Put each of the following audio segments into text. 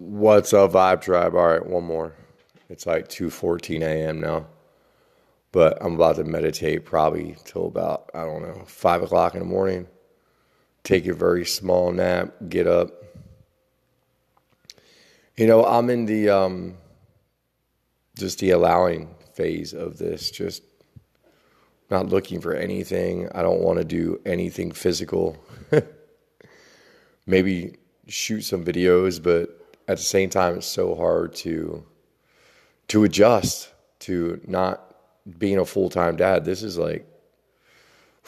What's up, Vibe Tribe? All right, one more. It's like 2:14 a.m. now, but I'm about to meditate probably till about I don't know five o'clock in the morning. Take a very small nap, get up. You know, I'm in the um, just the allowing phase of this. Just not looking for anything. I don't want to do anything physical. Maybe shoot some videos, but at the same time, it's so hard to to adjust to not being a full time dad. This is like,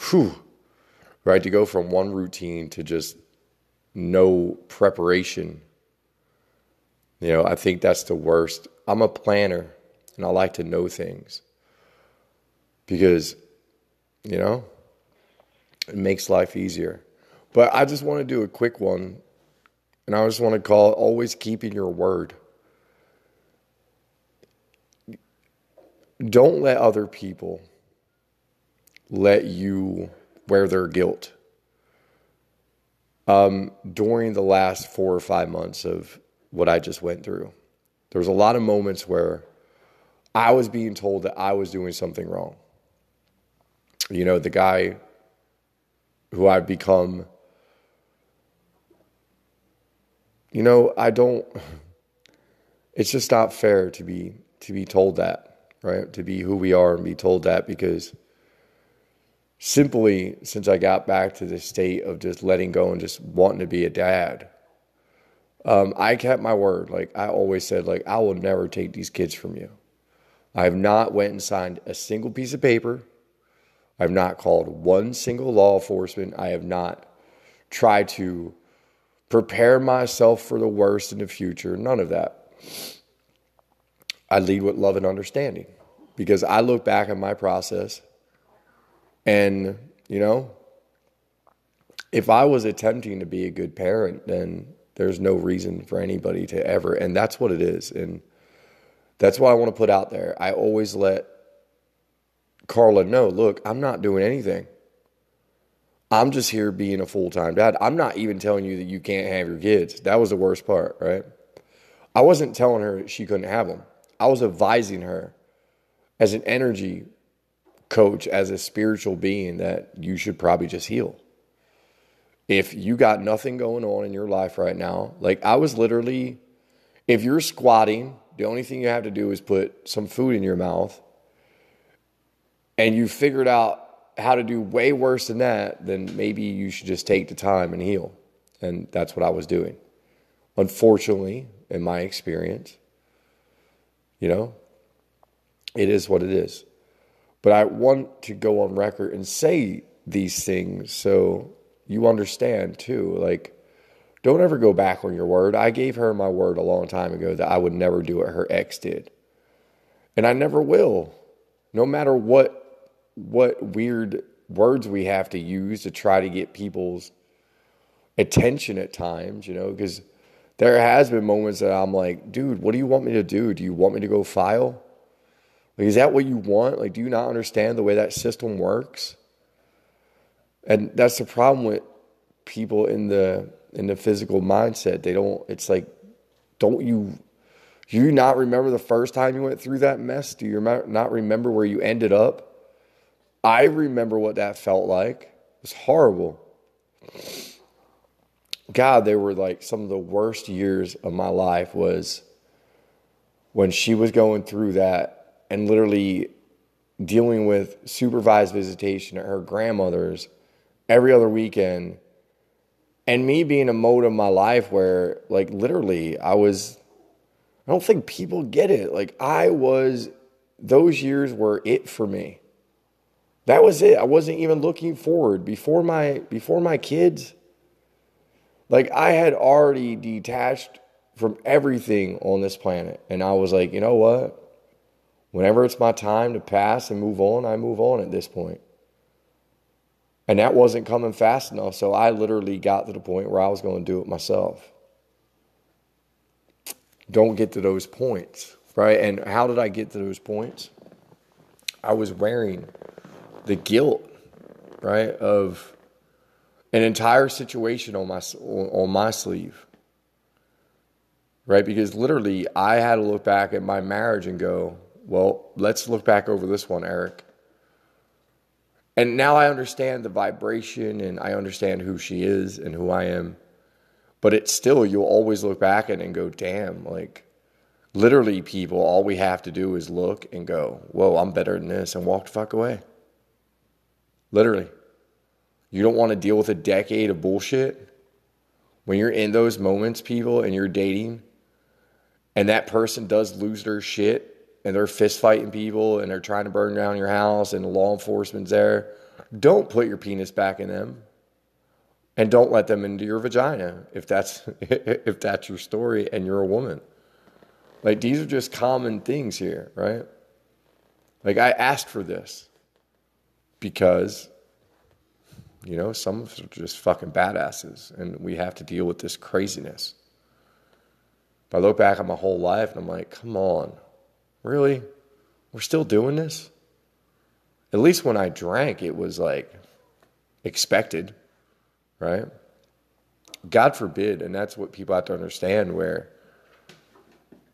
whew, right? To go from one routine to just no preparation. You know, I think that's the worst. I'm a planner and I like to know things because, you know, it makes life easier. But I just want to do a quick one and I just want to call it always keeping your word. Don't let other people let you wear their guilt. Um, during the last four or five months of what I just went through, there was a lot of moments where I was being told that I was doing something wrong. You know, the guy who I've become you know, I don't it's just not fair to be to be told that, right? To be who we are and be told that because simply since I got back to the state of just letting go and just wanting to be a dad, um, I kept my word. Like I always said, like I will never take these kids from you. I have not went and signed a single piece of paper. I've not called one single law enforcement. I have not tried to prepare myself for the worst in the future. None of that. I lead with love and understanding because I look back at my process and, you know, if I was attempting to be a good parent, then there's no reason for anybody to ever. And that's what it is. And that's what I want to put out there. I always let Carla know look, I'm not doing anything. I'm just here being a full time dad. I'm not even telling you that you can't have your kids. That was the worst part, right? I wasn't telling her she couldn't have them. I was advising her as an energy coach, as a spiritual being, that you should probably just heal. If you got nothing going on in your life right now, like I was literally, if you're squatting, the only thing you have to do is put some food in your mouth and you figured out how to do way worse than that, then maybe you should just take the time and heal. And that's what I was doing. Unfortunately, in my experience, you know, it is what it is. But I want to go on record and say these things so you understand too. Like, don't ever go back on your word. I gave her my word a long time ago that I would never do what her ex did. And I never will. No matter what what weird words we have to use to try to get people's attention at times, you know, because there has been moments that I'm like, dude, what do you want me to do? Do you want me to go file? Like, is that what you want? Like, do you not understand the way that system works? And that's the problem with people in the in the physical mindset. They don't. It's like, don't you? Do you not remember the first time you went through that mess? Do you not remember where you ended up? I remember what that felt like. It was horrible. God, they were like some of the worst years of my life was when she was going through that and literally dealing with supervised visitation at her grandmother's every other weekend and me being a mode of my life where like literally I was I don't think people get it. Like I was those years were it for me. That was it. I wasn't even looking forward before my before my kids. Like I had already detached from everything on this planet and I was like, "You know what? Whenever it's my time to pass and move on, I move on at this point." And that wasn't coming fast enough, so I literally got to the point where I was going to do it myself. Don't get to those points, right? And how did I get to those points? I was wearing the guilt, right, of an entire situation on my on my sleeve. right? Because literally, I had to look back at my marriage and go, well, let's look back over this one, Eric. And now I understand the vibration and I understand who she is and who I am. But it's still, you'll always look back at it and go, damn, like literally, people, all we have to do is look and go, whoa, I'm better than this and walk the fuck away. Literally. You don't want to deal with a decade of bullshit. When you're in those moments, people, and you're dating, and that person does lose their shit and they're fist fighting people and they're trying to burn down your house and the law enforcement's there, don't put your penis back in them. And don't let them into your vagina if that's if that's your story and you're a woman. Like these are just common things here, right? Like I asked for this because you know, some of us are just fucking badasses and we have to deal with this craziness. If I look back at my whole life and I'm like, come on, really? We're still doing this? At least when I drank, it was like expected, right? God forbid, and that's what people have to understand where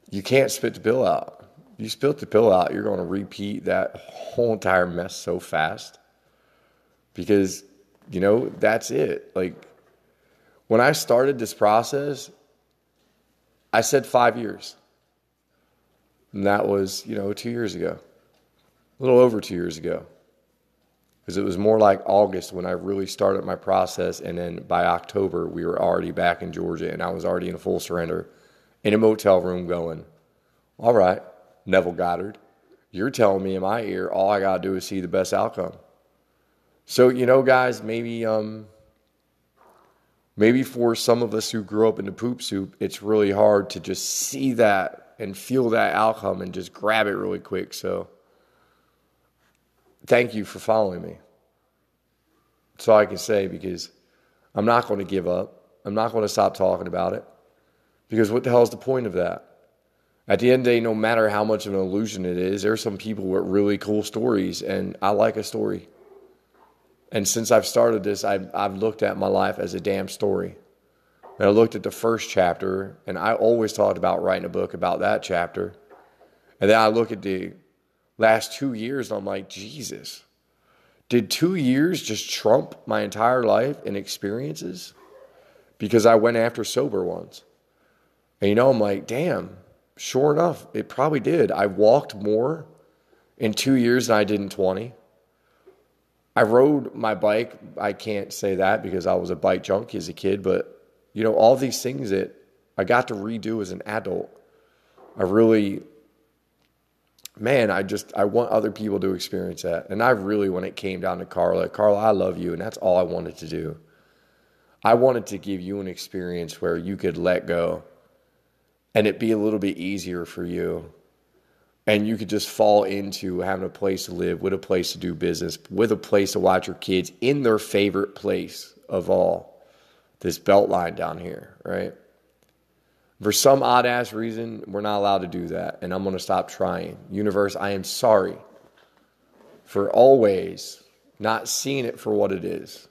you can't spit the bill out. You spit the pill out, you're going to repeat that whole entire mess so fast because, you know, that's it. Like, when I started this process, I said five years. And that was, you know, two years ago, a little over two years ago. Because it was more like August when I really started my process. And then by October, we were already back in Georgia and I was already in a full surrender in a motel room going, All right, Neville Goddard, you're telling me in my ear, all I got to do is see the best outcome. So, you know, guys, maybe, um, maybe for some of us who grew up in the poop soup, it's really hard to just see that and feel that outcome and just grab it really quick. So thank you for following me. That's all I can say because I'm not going to give up. I'm not going to stop talking about it because what the hell is the point of that? At the end of the day, no matter how much of an illusion it is, there are some people with really cool stories, and I like a story. And since I've started this, I've, I've looked at my life as a damn story. And I looked at the first chapter, and I always talked about writing a book about that chapter. And then I look at the last two years, and I'm like, Jesus, did two years just trump my entire life and experiences? Because I went after sober ones. And you know, I'm like, damn, sure enough, it probably did. I walked more in two years than I did in 20. I rode my bike. I can't say that because I was a bike junkie as a kid, but you know, all these things that I got to redo as an adult, I really, man, I just, I want other people to experience that. And I really, when it came down to Carla, Carla, I love you. And that's all I wanted to do. I wanted to give you an experience where you could let go and it be a little bit easier for you. And you could just fall into having a place to live, with a place to do business, with a place to watch your kids in their favorite place of all this Beltline down here, right? For some odd ass reason, we're not allowed to do that, and I'm going to stop trying. Universe, I am sorry for always not seeing it for what it is,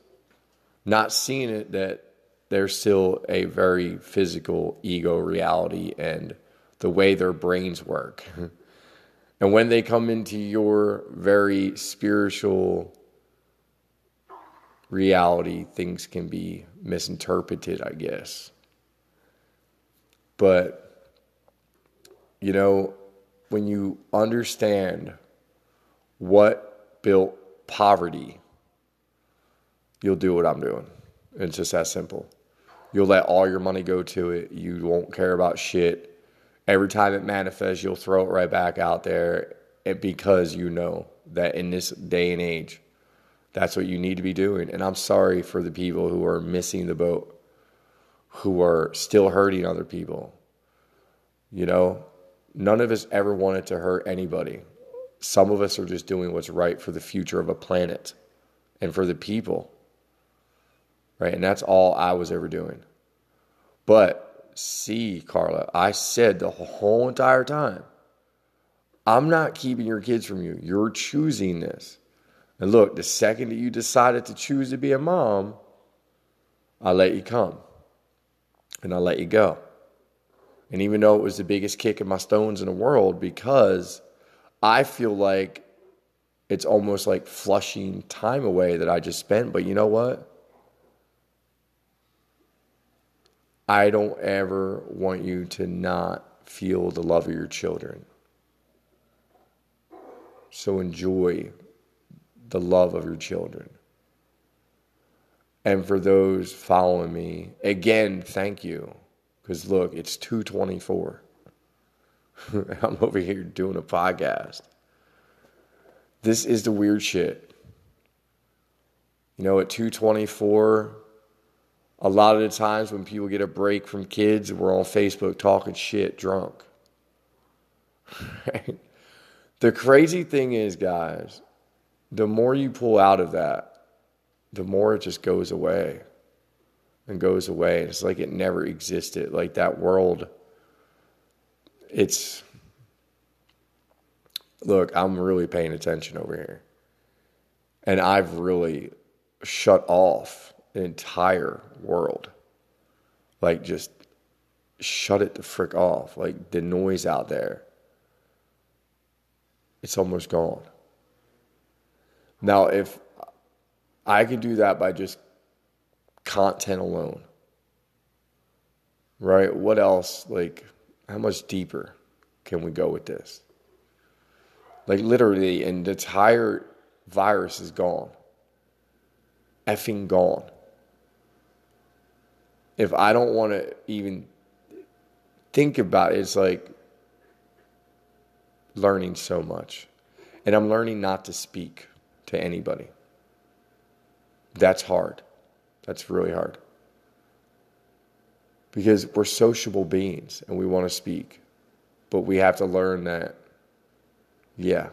not seeing it that there's still a very physical ego reality and the way their brains work. and when they come into your very spiritual reality, things can be misinterpreted, I guess. But, you know, when you understand what built poverty, you'll do what I'm doing. It's just that simple. You'll let all your money go to it. You won't care about shit. Every time it manifests, you'll throw it right back out there eh, because you know that in this day and age, that's what you need to be doing. And I'm sorry for the people who are missing the boat, who are still hurting other people. You know, none of us ever wanted to hurt anybody. Some of us are just doing what's right for the future of a planet and for the people. Right? And that's all I was ever doing. But see, Carla, I said the whole entire time, I'm not keeping your kids from you. You're choosing this. And look, the second that you decided to choose to be a mom, I let you come and I let you go. And even though it was the biggest kick in my stones in the world, because I feel like it's almost like flushing time away that I just spent. But you know what? I don't ever want you to not feel the love of your children. So enjoy the love of your children. And for those following me, again, thank you. Because look, it's 224. I'm over here doing a podcast. This is the weird shit. You know, at 224, a lot of the times when people get a break from kids, we're on Facebook talking shit drunk. the crazy thing is, guys, the more you pull out of that, the more it just goes away and goes away. And it's like it never existed. Like that world, it's. Look, I'm really paying attention over here. And I've really shut off entire world. Like, just shut it the frick off. Like, the noise out there, it's almost gone. Now, if I could do that by just content alone, right? What else? Like, how much deeper can we go with this? Like, literally, and the entire virus is gone. Effing gone. If I don't want to even think about it, it's like learning so much. And I'm learning not to speak to anybody. That's hard. That's really hard. Because we're sociable beings and we want to speak. But we have to learn that, yeah.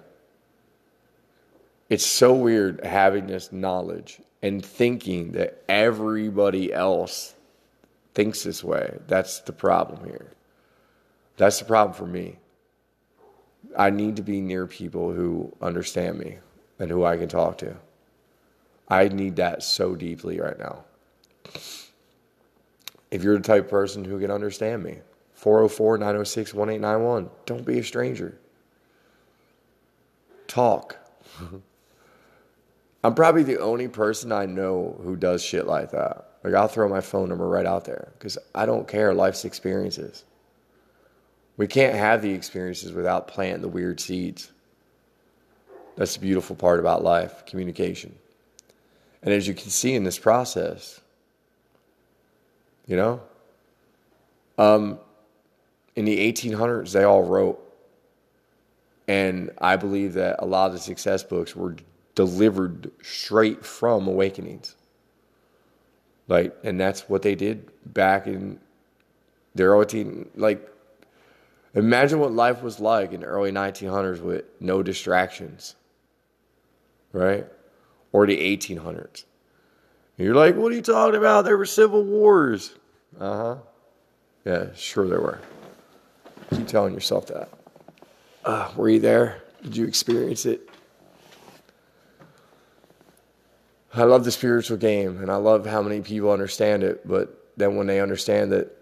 It's so weird having this knowledge and thinking that everybody else thinks this way. That's the problem here. That's the problem for me. I need to be near people who understand me and who I can talk to. I need that so deeply right now. If you're the type of person who can understand me, 404 906 1891, don't be a stranger. Talk. I'm probably the only person I know who does shit like that. Like, I'll throw my phone number right out there because I don't care life's experiences. We can't have the experiences without planting the weird seeds. That's the beautiful part about life communication. And as you can see in this process, you know, um, in the 1800s, they all wrote. And I believe that a lot of the success books were delivered straight from awakenings. Like, and that's what they did back in the early teen. Like, imagine what life was like in the early 1900s with no distractions right? Or the 1800s. you're like, what are you talking about? There were civil wars. Uh huh. Yeah, sure there were. Keep telling yourself that. Uh, were you there? Did you experience it? I love the spiritual game and I love how many people understand it, but then when they understand that,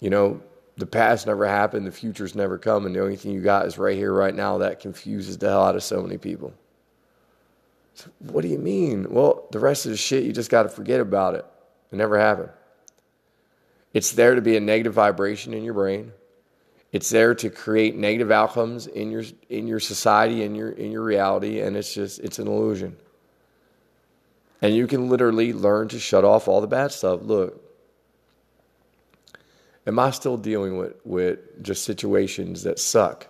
you know, the past never happened, the future's never come, and the only thing you got is right here, right now, that confuses the hell out of so many people. What do you mean? Well, the rest of the shit, you just got to forget about it. It never happened. It's there to be a negative vibration in your brain. It's there to create negative outcomes in your in your society in your in your reality and it's just it's an illusion. And you can literally learn to shut off all the bad stuff. Look, am I still dealing with with just situations that suck?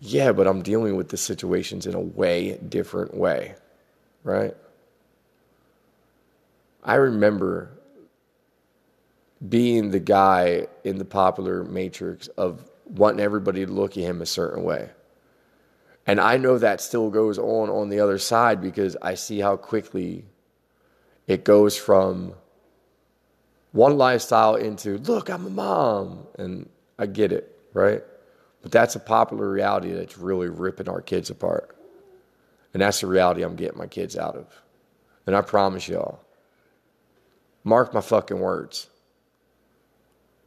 Yeah, but I'm dealing with the situations in a way different way, right? I remember being the guy in the popular matrix of wanting everybody to look at him a certain way. And I know that still goes on on the other side because I see how quickly it goes from one lifestyle into, look, I'm a mom. And I get it, right? But that's a popular reality that's really ripping our kids apart. And that's the reality I'm getting my kids out of. And I promise y'all, mark my fucking words.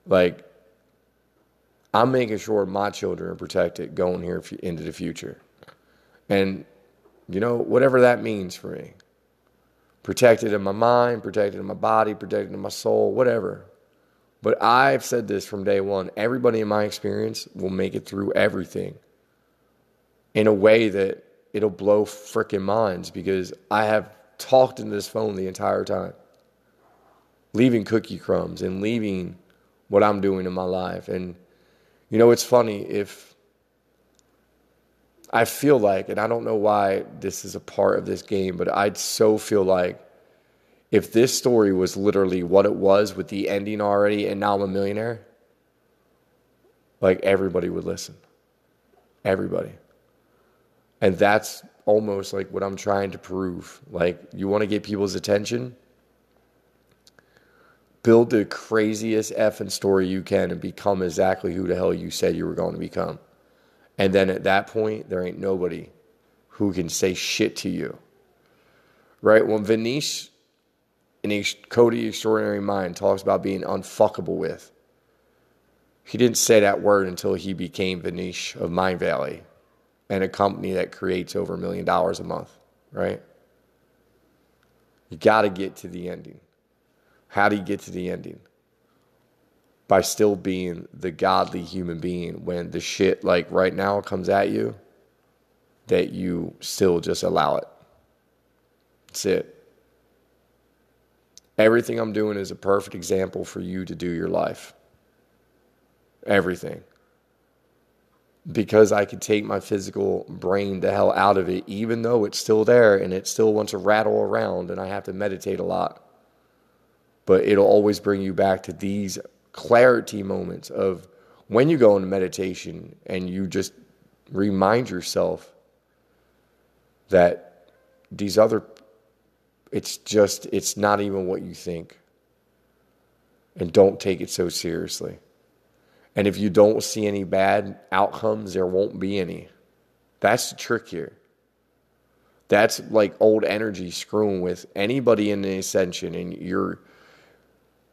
Like, I'm making sure my children are protected going here into the future. And, you know, whatever that means for me. Protected in my mind, protected in my body, protected in my soul, whatever. But I've said this from day one everybody in my experience will make it through everything in a way that it'll blow freaking minds because I have talked into this phone the entire time, leaving cookie crumbs and leaving what I'm doing in my life. And, you know, it's funny if I feel like, and I don't know why this is a part of this game, but I'd so feel like if this story was literally what it was with the ending already and now I'm a millionaire, like everybody would listen. Everybody. And that's almost like what I'm trying to prove. Like, you want to get people's attention? Build the craziest effing story you can and become exactly who the hell you said you were going to become. And then at that point, there ain't nobody who can say shit to you. Right? When Vishen in Cody Extraordinary Mind talks about being unfuckable with, he didn't say that word until he became Vishen of Mindvalley and a company that creates over a million dollars a month, right? You got to get to the ending. How do you get to the ending? By still being the godly human being when the shit like right now comes at you, that you still just allow it. That's it. Everything I'm doing is a perfect example for you to do your life. Everything because I could take my physical brain the hell out of it, even though it's still there and it still wants to rattle around and I have to meditate a lot. But it'll always bring you back to these clarity moments of when you go into meditation and you just remind yourself that these other, it's just, it's not even what you think. And don't take it so seriously. And if you don't see any bad outcomes, there won't be any. That's the trick here. That's like old energy screwing with anybody in the ascension, and you're,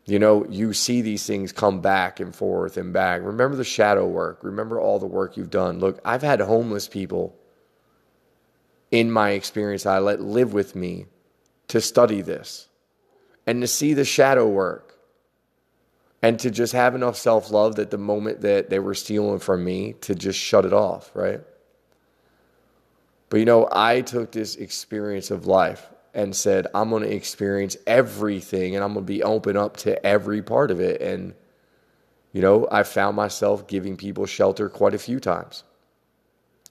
you know, you see these things come back and forth and back. Remember the shadow work. Remember all the work you've done. Look, I've had homeless people in my experience I let live with me to study this and to see the shadow work and to just have enough self love that the moment that they were stealing from me to just shut it off, right? But you know, I took this experience of life and said, I'm going to experience everything and I'm going to be open up to every part of it. And, you know, I found myself giving people shelter quite a few times,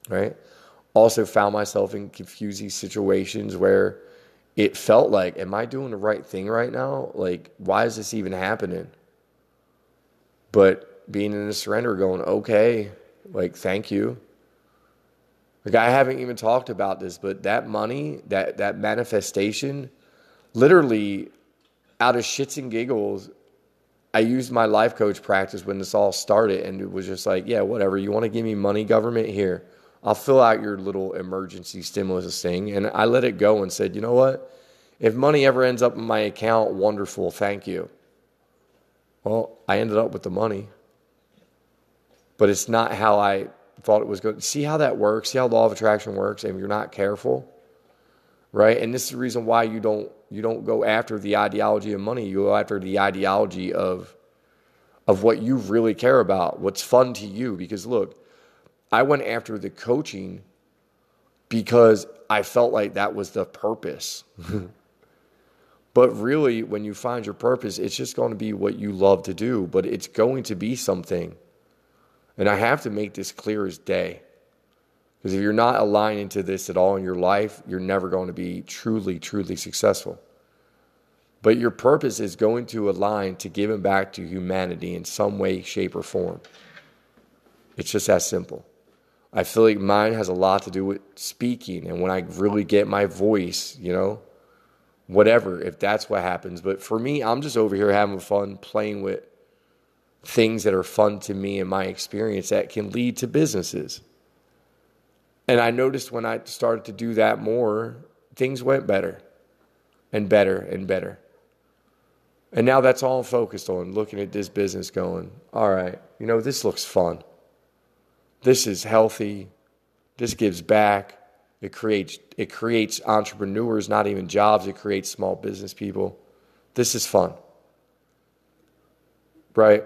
right? Also found myself in confusing situations where it felt like, am I doing the right thing right now? Like, why is this even happening? But being in the surrender, going, okay, like, thank you. Like, I haven't even talked about this, but that money, that, that manifestation, literally out of shits and giggles, I used my life coach practice when this all started, and it was just like, yeah, whatever. You want to give me money, government? Here, I'll fill out your little emergency stimulus thing. And I let it go and said, you know what? If money ever ends up in my account, wonderful, thank you. Well, I ended up with the money, but it's not how I thought it was going. See how that works? See how law of attraction works? And you're not careful, right? And this is the reason why you don't you don't go after the ideology of money. You go after the ideology of of what you really care about, what's fun to you. Because look, I went after the coaching because I felt like that was the purpose. But really, when you find your purpose, it's just going to be what you love to do, but it's going to be something. And I have to make this clear as day. Because if you're not aligning to this at all in your life, you're never going to be truly, truly successful. But your purpose is going to align to giving back to humanity in some way, shape, or form. It's just that simple. I feel like mine has a lot to do with speaking. And when I really get my voice, you know, whatever, if that's what happens. But for me, I'm just over here having fun playing with things that are fun to me and my experience that can lead to businesses. And I noticed when I started to do that more, things went better and better and better. And now that's all I'm focused on, looking at this business going, all right, you know, this looks fun. This is healthy. This gives back. It creates it creates entrepreneurs, not even jobs, it creates small business people. This is fun. Right?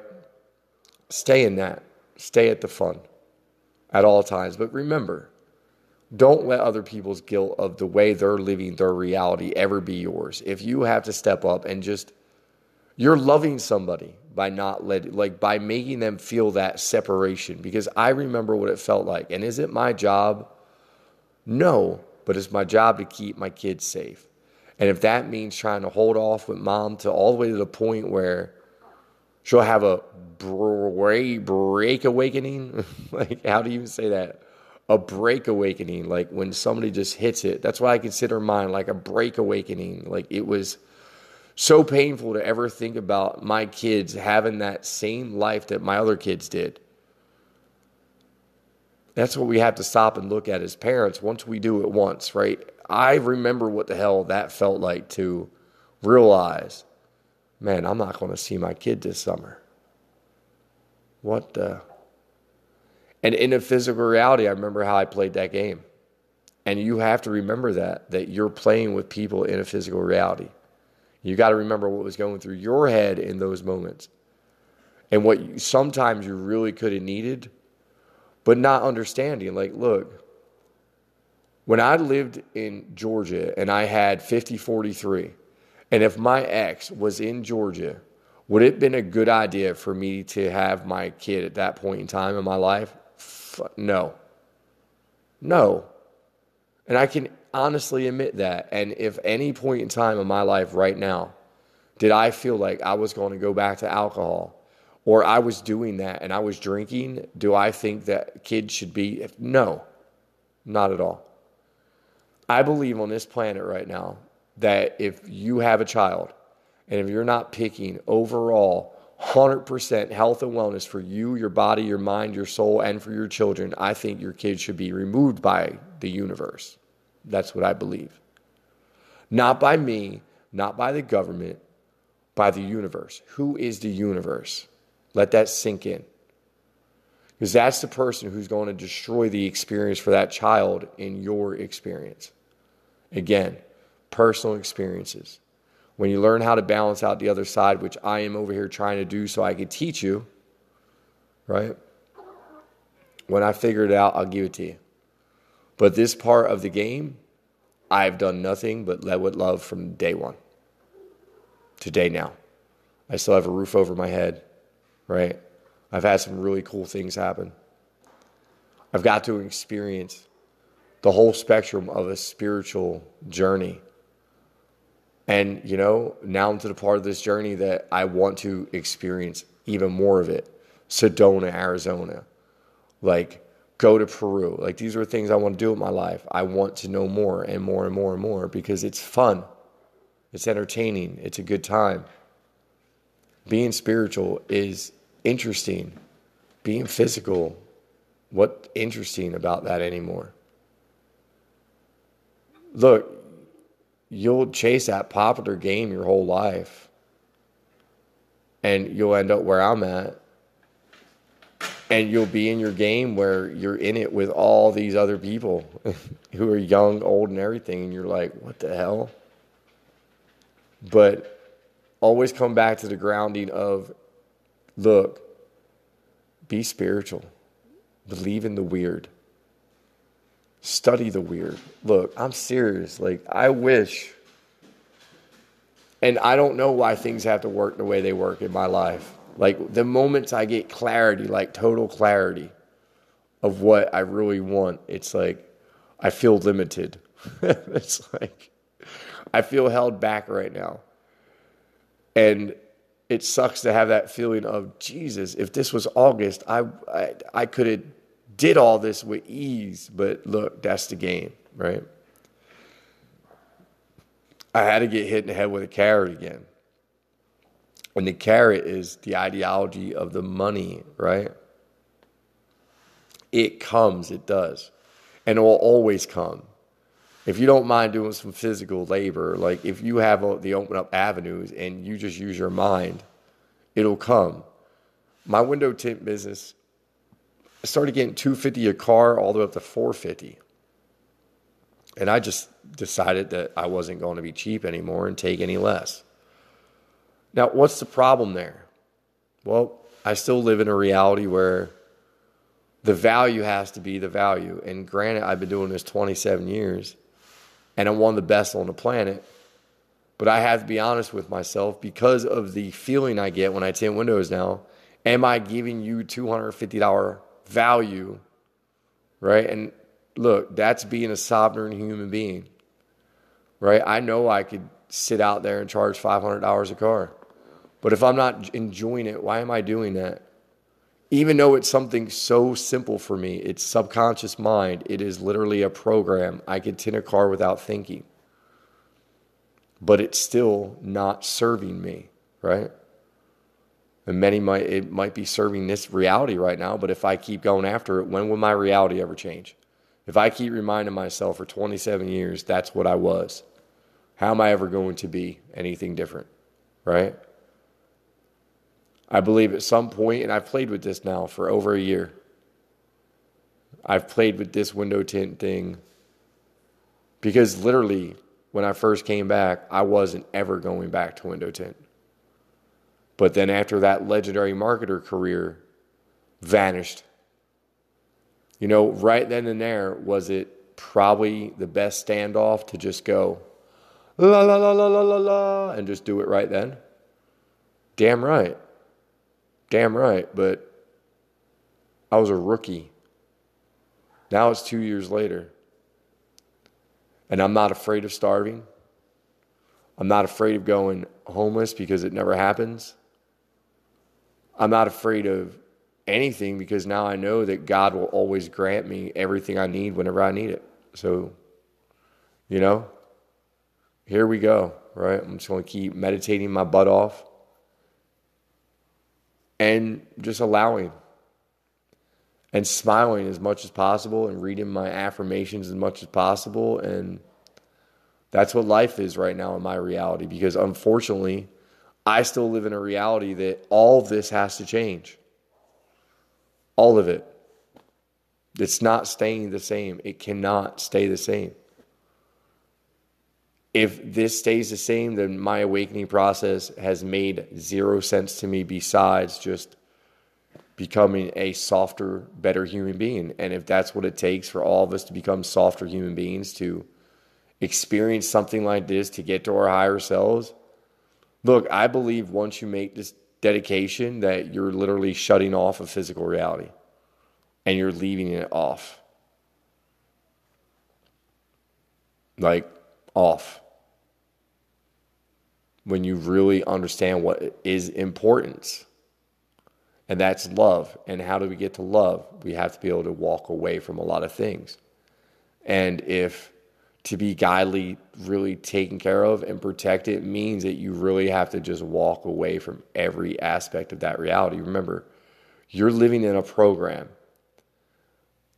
Stay in that. Stay at the fun at all times. But remember, don't let other people's guilt of the way they're living their reality ever be yours. If you have to step up and just you're loving somebody by not letting like by making them feel that separation because I remember what it felt like. And is it my job? No, but it's my job to keep my kids safe. And if that means trying to hold off with mom to all the way to the point where she'll have a break, break awakening, like how do you even say that? A break awakening, like when somebody just hits it. That's why I consider mine like a break awakening. Like it was so painful to ever think about my kids having that same life that my other kids did. That's what we have to stop and look at as parents once we do it once, right? I remember what the hell that felt like to realize, man, I'm not going to see my kid this summer. What the? And in a physical reality, I remember how I played that game. And you have to remember that, that you're playing with people in a physical reality. You got to remember what was going through your head in those moments. And what you, sometimes you really could have needed, but not understanding. Like, look, when I lived in Georgia and I had 50 43, and if my ex was in Georgia, would it have been a good idea for me to have my kid at that point in time in my life? No. No. And I can honestly admit that. And if any point in time in my life right now did I feel like I was going to go back to alcohol or I was doing that and I was drinking, do I think that kids should be? No, not at all. I believe on this planet right now that if you have a child and if you're not picking overall 100% health and wellness for you, your body, your mind, your soul, and for your children, I think your kids should be removed by the universe. That's what I believe. Not by me, not by the government, by the universe. Who is the universe? Let that sink in. Because that's the person who's going to destroy the experience for that child in your experience. Again, personal experiences. When you learn how to balance out the other side, which I am over here trying to do so I can teach you, right? When I figure it out, I'll give it to you. But this part of the game, I've done nothing but led with love from day one. Today now. I still have a roof over my head, right? I've had some really cool things happen. I've got to experience the whole spectrum of a spiritual journey. And, you know, now I'm to the part of this journey that I want to experience even more of it. Sedona, Arizona. Like, go to Peru. Like these are things I want to do with my life. I want to know more and more and more and more because it's fun. It's entertaining. It's a good time. Being spiritual is interesting. Being physical, what interesting about that anymore? Look, you'll chase that popular game your whole life. And you'll end up where I'm at and you'll be in your game where you're in it with all these other people who are young, old, and everything, and you're like, what the hell? But always come back to the grounding of look, be spiritual, believe in the weird, study the weird. Look, I'm serious. Like, I wish, and I don't know why things have to work the way they work in my life. Like the moments I get clarity, like total clarity of what I really want, it's like I feel limited. it's like I feel held back right now. And it sucks to have that feeling of Jesus, if this was August, I I, I could have did all this with ease, but look, that's the game, right? I had to get hit in the head with a carrot again. And the carrot is the ideology of the money, right? It comes, it does. And it will always come. if you don't mind doing some physical labor, like if you have the open up avenues and you just use your mind, it'll come. My window tint business, I started getting 250 a car all the way up to 450. And I just decided that I wasn't going to be cheap anymore and take any less. Now, what's the problem there? Well, I still live in a reality where the value has to be the value. And granted, I've been doing this 27 years and I'm one of the best on the planet. But I have to be honest with myself because of the feeling I get when I tint windows now. Am I giving you $250 value? Right. And look, that's being a sovereign human being. Right. I know I could sit out there and charge $500 a car. But if I'm not enjoying it, why am I doing that? even though it's something so simple for me, it's subconscious mind, it is literally a program. I could tint a car without thinking. But it's still not serving me, right? And many might it might be serving this reality right now, but if I keep going after it, when will my reality ever change? If I keep reminding myself for 27 years that's what I was, how am I ever going to be anything different? Right? I believe at some point, and I've played with this now for over a year. I've played with this window tint thing because literally, when I first came back, I wasn't ever going back to window tint. But then after that legendary marketer career vanished, you know, right then and there, was it probably the best standoff to just go la la la la la la la and just do it right then? Damn right. Damn right, but I was a rookie. Now it's two years later. And I'm not afraid of starving. I'm not afraid of going homeless because it never happens. I'm not afraid of anything because now I know that God will always grant me everything I need whenever I need it. So, you know, here we go, right? I'm just going to keep meditating my butt off and just allowing and smiling as much as possible and reading my affirmations as much as possible and that's what life is right now in my reality because unfortunately I still live in a reality that all of this has to change. All of it. It's not staying the same. It cannot stay the same if this stays the same, then my awakening process has made zero sense to me besides just becoming a softer, better human being. And if that's what it takes for all of us to become softer human beings to experience something like this to get to our higher selves, look, I believe once you make this dedication that you're literally shutting off a physical reality and you're leaving it off. Like off when you really understand what is important. And that's love. And how do we get to love? We have to be able to walk away from a lot of things. And if to be godly, really taken care of and protected means that you really have to just walk away from every aspect of that reality. Remember, you're living in a program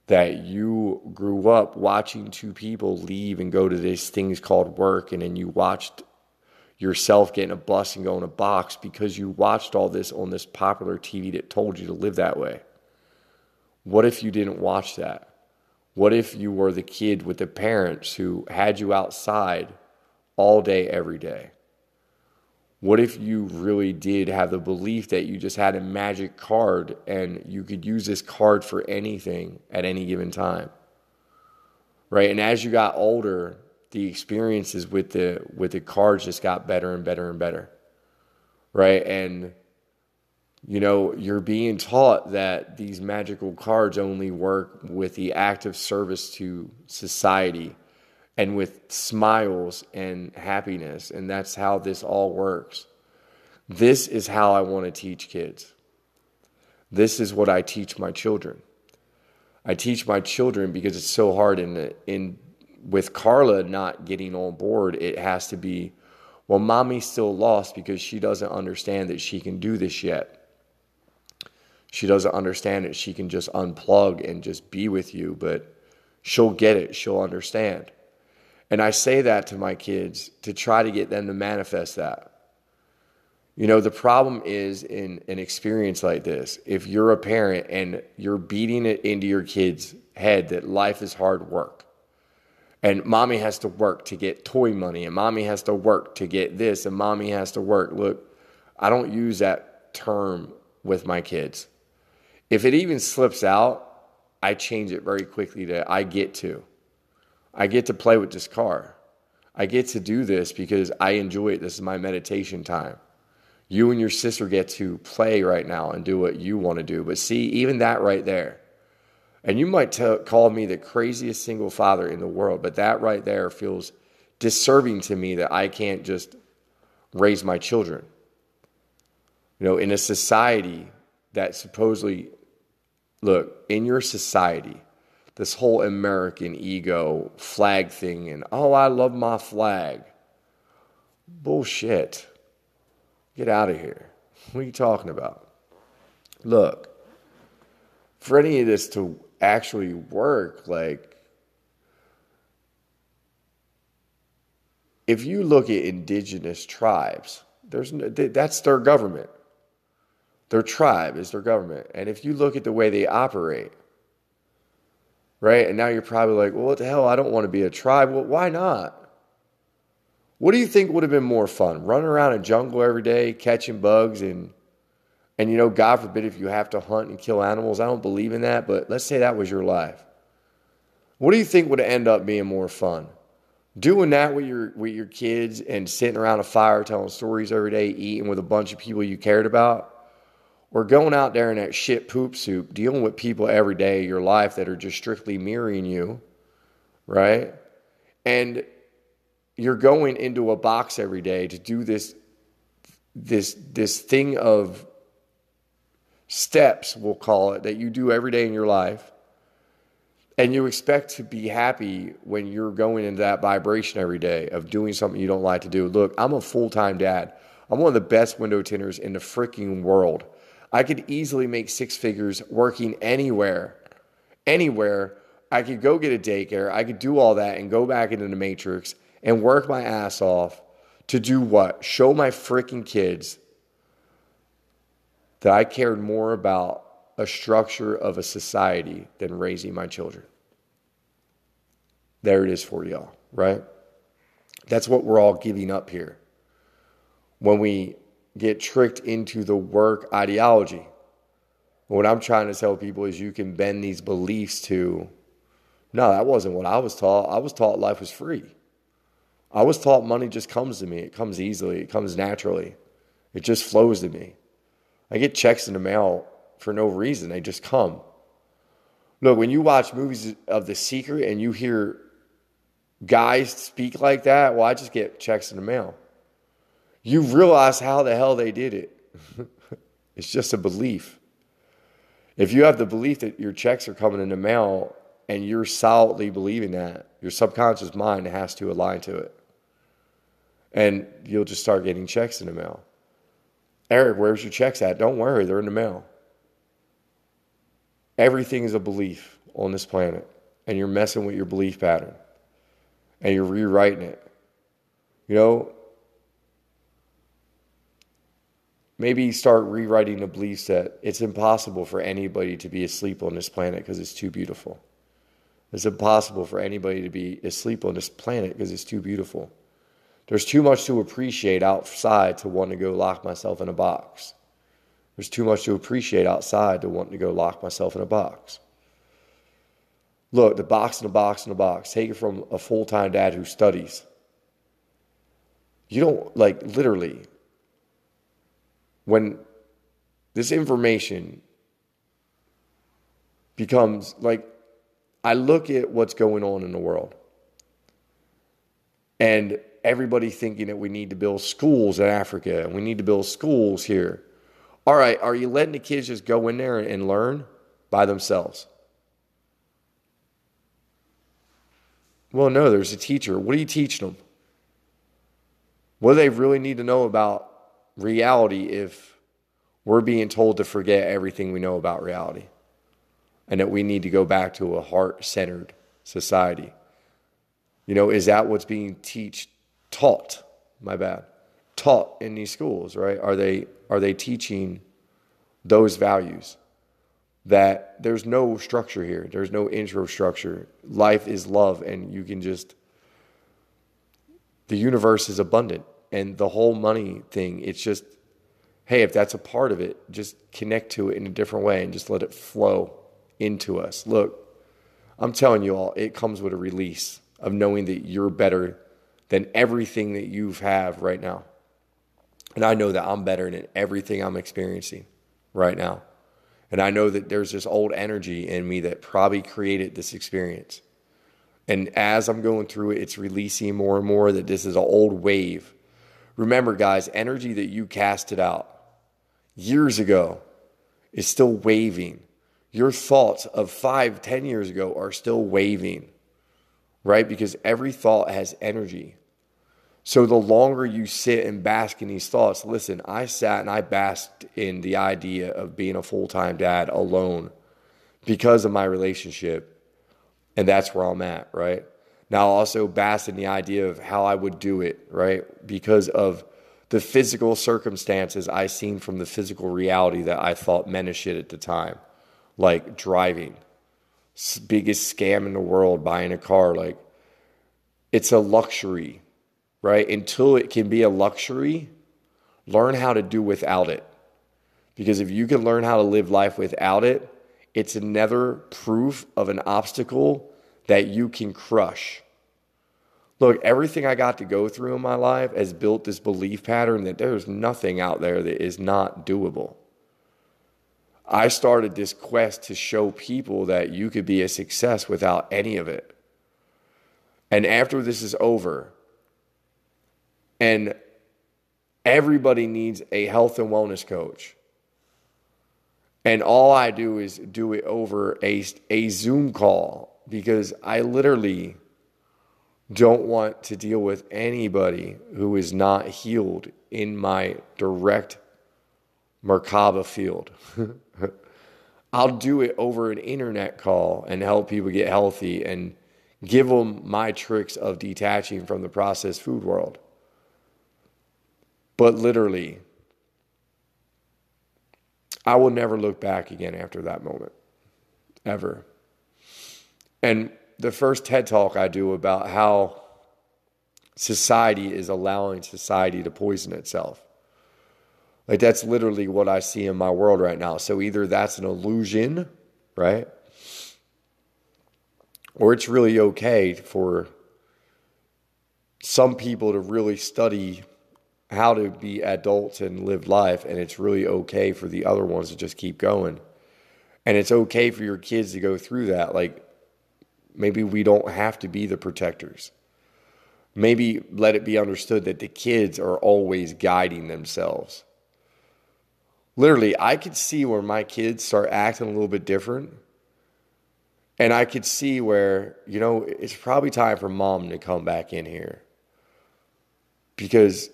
that you grew up watching two people leave and go to these things called work, and then you watched yourself getting a bus and going a box because you watched all this on this popular TV that told you to live that way. What if you didn't watch that? What if you were the kid with the parents who had you outside all day, every day? What if you really did have the belief that you just had a magic card and you could use this card for anything at any given time? Right? And as you got older, the experiences with the with the cards just got better and better and better right and you know you're being taught that these magical cards only work with the active service to society and with smiles and happiness and that's how this all works. This is how i want to teach kids. This is what i teach my children. I teach my children because it's so hard in in with Carla not getting on board, it has to be, well, mommy's still lost because she doesn't understand that she can do this yet. She doesn't understand it, she can just unplug and just be with you, but she'll get it. She'll understand. And I say that to my kids to try to get them to manifest that. You know, the problem is in an experience like this, if you're a parent and you're beating it into your kid's head that life is hard work and mommy has to work to get toy money and mommy has to work to get this and mommy has to work. Look, I don't use that term with my kids. If it even slips out, I change it very quickly to I get to. I get to play with this car. I get to do this because I enjoy it. This is my meditation time. You and your sister get to play right now and do what you want to do. But see, even that right there, and you might call me the craziest single father in the world, but that right there feels disserving to me that I can't just raise my children. You know, in a society that supposedly, look, in your society, this whole American ego flag thing and, oh, I love my flag. Bullshit. Get out of here. What are you talking about? Look, for any of this to actually work, like, if you look at indigenous tribes, there's that's their government. Their tribe is their government. And if you look at the way they operate, right? And now you're probably like, well, what the hell? I don't want to be a tribe. Well, why not? What do you think would have been more fun? Running around a jungle every day, catching bugs and and you know, God forbid if you have to hunt and kill animals. I don't believe in that, but let's say that was your life. What do you think would end up being more fun? Doing that with your with your kids and sitting around a fire telling stories every day, eating with a bunch of people you cared about? Or going out there in that shit poop soup, dealing with people every day of your life that are just strictly mirroring you, right? And you're going into a box every day to do this this this thing of steps we'll call it that you do every day in your life. And you expect to be happy when you're going into that vibration every day of doing something you don't like to do. Look i'm a full-time dad. I'm one of the best window tinters in the freaking world i could easily make six figures working anywhere anywhere i could go get a daycare i could do all that and go back into the matrix and work my ass off to do what? Show my freaking kids that I cared more about a structure of a society than raising my children. There it is for y'all, right? That's what we're all giving up here. When we get tricked into the work ideology, what I'm trying to tell people is you can bend these beliefs to, no, that wasn't what I was taught. I was taught life was free. I was taught money just comes to me. It comes easily. It comes naturally. It just flows to me. I get checks in the mail for no reason. They just come. Look, when you watch movies of The Secret and you hear guys speak like that, well, I just get checks in the mail. You realize how the hell they did it. it's just a belief. If you have the belief that your checks are coming in the mail and you're solidly believing that, your subconscious mind has to align to it and you'll just start getting checks in the mail. Eric, where's your checks at? Don't worry, they're in the mail. Everything is a belief on this planet, and you're messing with your belief pattern, and you're rewriting it. You know, maybe start rewriting the beliefs that it's impossible for anybody to be asleep on this planet because it's too beautiful. It's impossible for anybody to be asleep on this planet because it's too beautiful. There's too much to appreciate outside to want to go lock myself in a box. There's too much to appreciate outside to want to go lock myself in a box. Look, the box in a box in a box. Take it from a full time dad who studies. You don't, like, literally, when this information becomes like, I look at what's going on in the world. And everybody thinking that we need to build schools in Africa and we need to build schools here. All right, are you letting the kids just go in there and learn by themselves? Well, no, there's a teacher. What are you teaching them? What do they really need to know about reality if we're being told to forget everything we know about reality and that we need to go back to a heart centered society? You know, is that what's being teach taught? My bad. Taught in these schools, right? Are they are they teaching those values? That there's no structure here. There's no intro structure. Life is love, and you can just the universe is abundant and the whole money thing it's just hey if that's a part of it just connect to it in a different way and just let it flow into us. Look i'm telling you all it comes with a release of knowing that you're better than everything that you have right now. And i know that i'm better than everything i'm experiencing right now. And i know that there's this old energy in me that probably created this experience. And as I'm going through it, it's releasing more and more that this is an old wave. Remember, guys, energy that you casted out years ago is still waving. Your thoughts of five, ten years ago are still waving, right? Because every thought has energy. So the longer you sit and bask in these thoughts, listen, I sat and I basked in the idea of being a full time dad alone because of my relationship and that's where I'm at, right? Now, also bask in the idea of how I would do it, right? Because of the physical circumstances I seen from the physical reality that I thought meant shit at the time, like driving, biggest scam in the world, buying a car. Like, it's a luxury, right? Until it can be a luxury, learn how to do without it. Because if you can learn how to live life without it, it's another proof of an obstacle that you can crush. Look, everything I got to go through in my life has built this belief pattern that there's nothing out there that is not doable. I started this quest to show people that you could be a success without any of it. And after this is over, and everybody needs a health and wellness coach and all I do is do it over a, a Zoom call because I literally don't want to deal with anybody who is not healed in my direct Merkaba field. I'll do it over an internet call and help people get healthy and give them my tricks of detaching from the processed food world. But literally, I will never look back again after that moment, ever. And the first TED talk I do about how society is allowing society to poison itself. Like that's literally what I see in my world right now. So either that's an illusion, right? Or it's really okay for some people to really study how to be adults and live life, and it's really okay for the other ones to just keep going. And it's okay for your kids to go through that. Like, maybe we don't have to be the protectors. Maybe let it be understood that the kids are always guiding themselves. Literally, I could see where my kids start acting a little bit different. And I could see where, you know, it's probably time for mom to come back in here. Because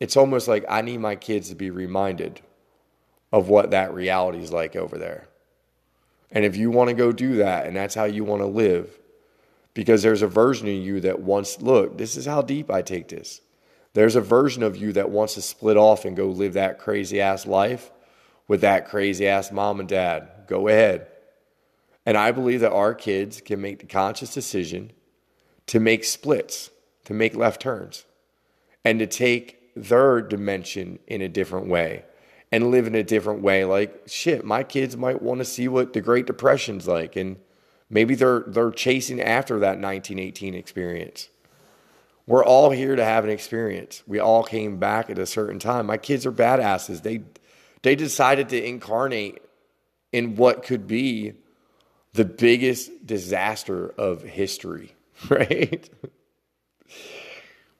it's almost like I need my kids to be reminded of what that reality is like over there. And if you want to go do that and that's how you want to live, because there's a version of you that wants, look, this is how deep I take this. There's a version of you that wants to split off and go live that crazy ass life with that crazy ass mom and dad. Go ahead. And I believe that our kids can make the conscious decision to make splits, to make left turns, and to take their dimension in a different way and live in a different way. Like shit, my kids might want to see what the Great Depression's like, and maybe they're they're chasing after that 1918 experience. We're all here to have an experience. We all came back at a certain time. My kids are badasses. They they decided to incarnate in what could be the biggest disaster of history, right?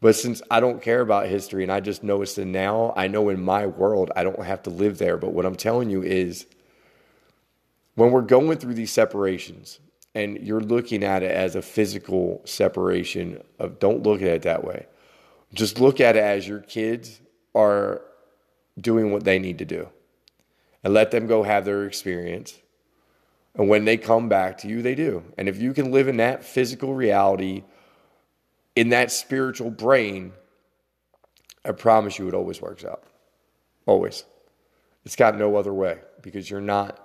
But since I don't care about history and I just know it's the now, I know in my world I don't have to live there. But what I'm telling you is when we're going through these separations and you're looking at it as a physical separation of don't look at it that way. Just look at it as your kids are doing what they need to do. And let them go have their experience. And when they come back to you, they do. And if you can live in that physical reality in that spiritual brain, I promise you it always works out. Always. It's got no other way because you're not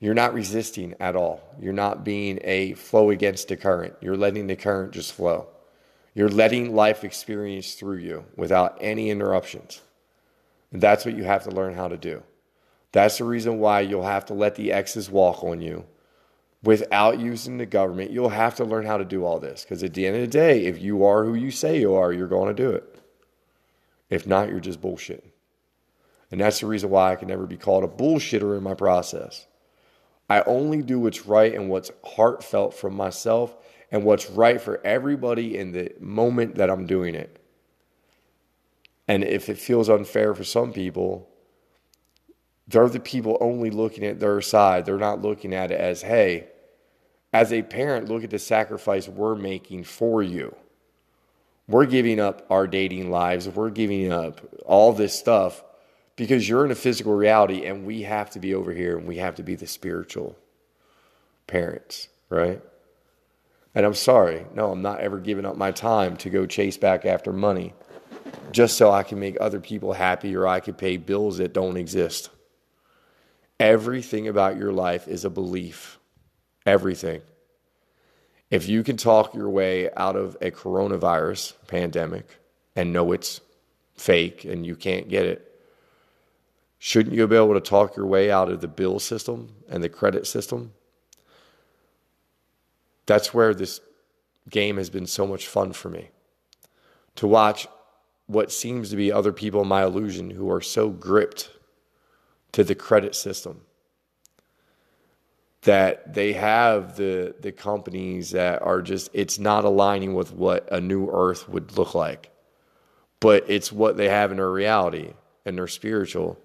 you're not resisting at all. You're not being a flow against the current. You're letting the current just flow. You're letting life experience through you without any interruptions. And that's what you have to learn how to do. That's the reason why you'll have to let the X's walk on you without using the government. You'll have to learn how to do all this because at the end of the day, if you are who you say you are, you're going to do it. If not, you're just bullshitting. And that's the reason why I can never be called a bullshitter in my process. I only do what's right and what's heartfelt from myself and what's right for everybody in the moment that I'm doing it. And if it feels unfair for some people, they're the people only looking at their side. They're not looking at it as, hey, as a parent, look at the sacrifice we're making for you. We're giving up our dating lives. We're giving up all this stuff because you're in a physical reality and we have to be over here and we have to be the spiritual parents, right? And I'm sorry, no, I'm not ever giving up my time to go chase back after money just so I can make other people happy or I can pay bills that don't exist. Everything about your life is a belief. Everything. If you can talk your way out of a coronavirus pandemic and know it's fake and you can't get it, Shouldn't you be able to talk your way out of the bill system and the credit system? That's where this game has been so much fun for me. To watch what seems to be other people in my illusion who are so gripped to the credit system that they have the the companies that are just it's not aligning with what a new earth would look like but it's what they have in their reality and their spiritual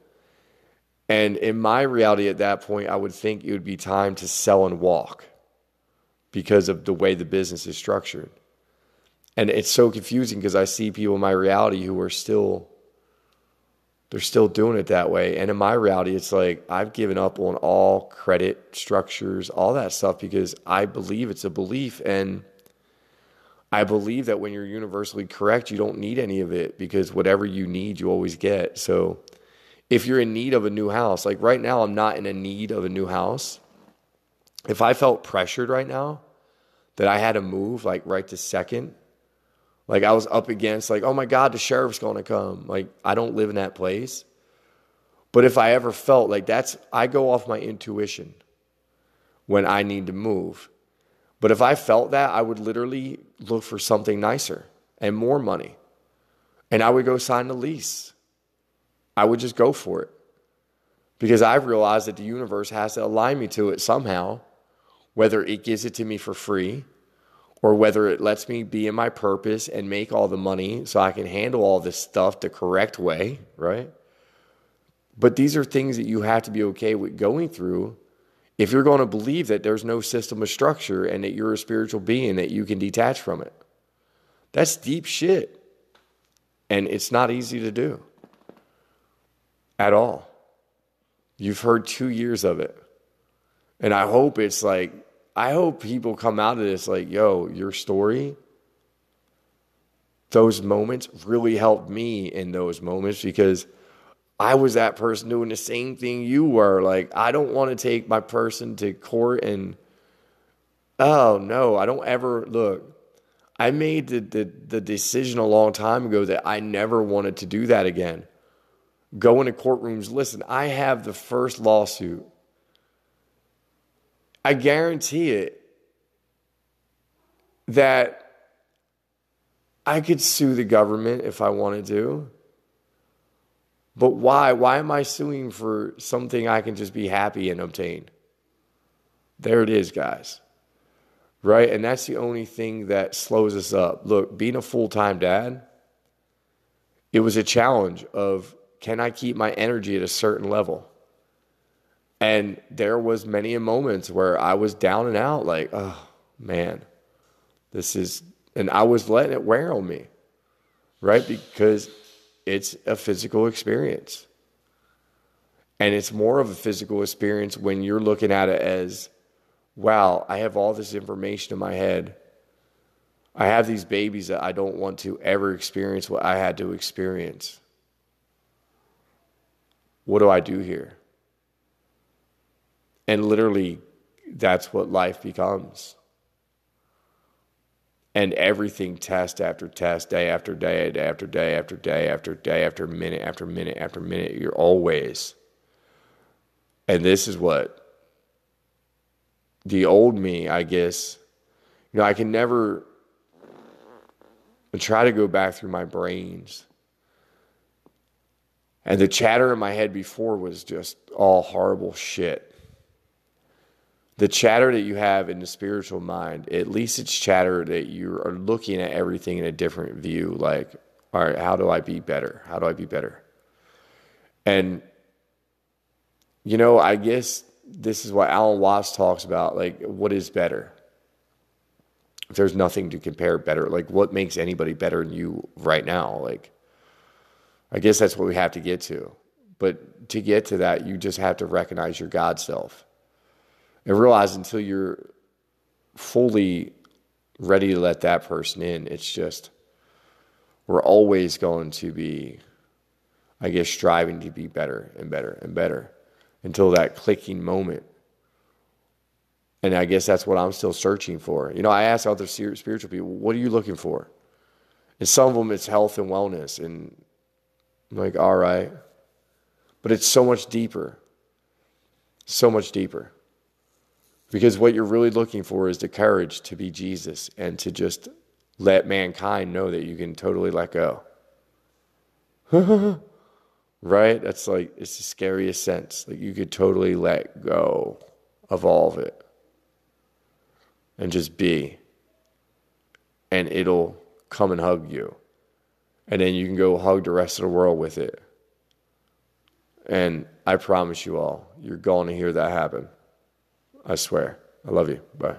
and in my reality at that point, I would think it would be time to sell and walk because of the way the business is structured. And it's so confusing because I see people in my reality who are still they're still doing it that way. And in my reality, it's like I've given up on all credit structures, all that stuff because I believe it's a belief and I believe that when you're universally correct, you don't need any of it because whatever you need, you always get. So if you're in need of a new house, like right now, I'm not in a need of a new house. If I felt pressured right now that I had to move like right to second, like I was up against, like, oh my God, the sheriff's to come. Like, I don't live in that place. But if I ever felt like that's, I go off my intuition when I need to move. But if I felt that, I would literally look for something nicer and more money. And I would go sign the lease. I would just go for it because I've realized that the universe has to align me to it somehow, whether it gives it to me for free or whether it lets me be in my purpose and make all the money so I can handle all this stuff the correct way, right? But these are things that you have to be okay with going through if you're going to believe that there's no system of structure and that you're a spiritual being that you can detach from it. That's deep shit. And it's not easy to do at all. You've heard two years of it. And I hope it's like, I hope people come out of this like, yo, your story, those moments really helped me in those moments because I was that person doing the same thing you were. Like, I don't want to take my person to court and, oh no, I don't ever look. I made the, the, the decision a long time ago that I never wanted to do that again go into courtrooms. Listen, I have the first lawsuit. I guarantee it that I could sue the government if I wanted to. But why? Why am I suing for something I can just be happy and obtain? There it is, guys. Right? And that's the only thing that slows us up. Look, being a full time dad, it was a challenge of can I keep my energy at a certain level? And there was many moments where I was down and out, like, oh man, this is, and I was letting it wear on me, right? Because it's a physical experience. And it's more of a physical experience when you're looking at it as, wow, I have all this information in my head. I have these babies that I don't want to ever experience what I had to experience. What do I do here? And literally, that's what life becomes. And everything, test after test, day after day, day after day after day after day after minute after minute after minute, you're always. And this is what the old me, I guess, you know, I can never try to go back through my brains. And the chatter in my head before was just all horrible shit. The chatter that you have in the spiritual mind, at least it's chatter that you are looking at everything in a different view. Like, all right, how do I be better? How do I be better? And, you know, I guess this is what Alan Watts talks about. Like, what is better? There's nothing to compare better, like, what makes anybody better than you right now? Like, I guess that's what we have to get to. But to get to that, you just have to recognize your God self and realize until you're fully ready to let that person in, it's just, we're always going to be, I guess, striving to be better and better and better until that clicking moment. And I guess that's what I'm still searching for. You know, I ask other spiritual people, what are you looking for? And some of them, it's health and wellness. And I'm like, all right. But it's so much deeper. So much deeper. Because what you're really looking for is the courage to be Jesus and to just let mankind know that you can totally let go. right? That's like, it's the scariest sense. Like you could totally let go of all of it and just be. And it'll come and hug you. And then you can go hug the rest of the world with it. And I promise you all, you're going to hear that happen. I swear. I love you. Bye.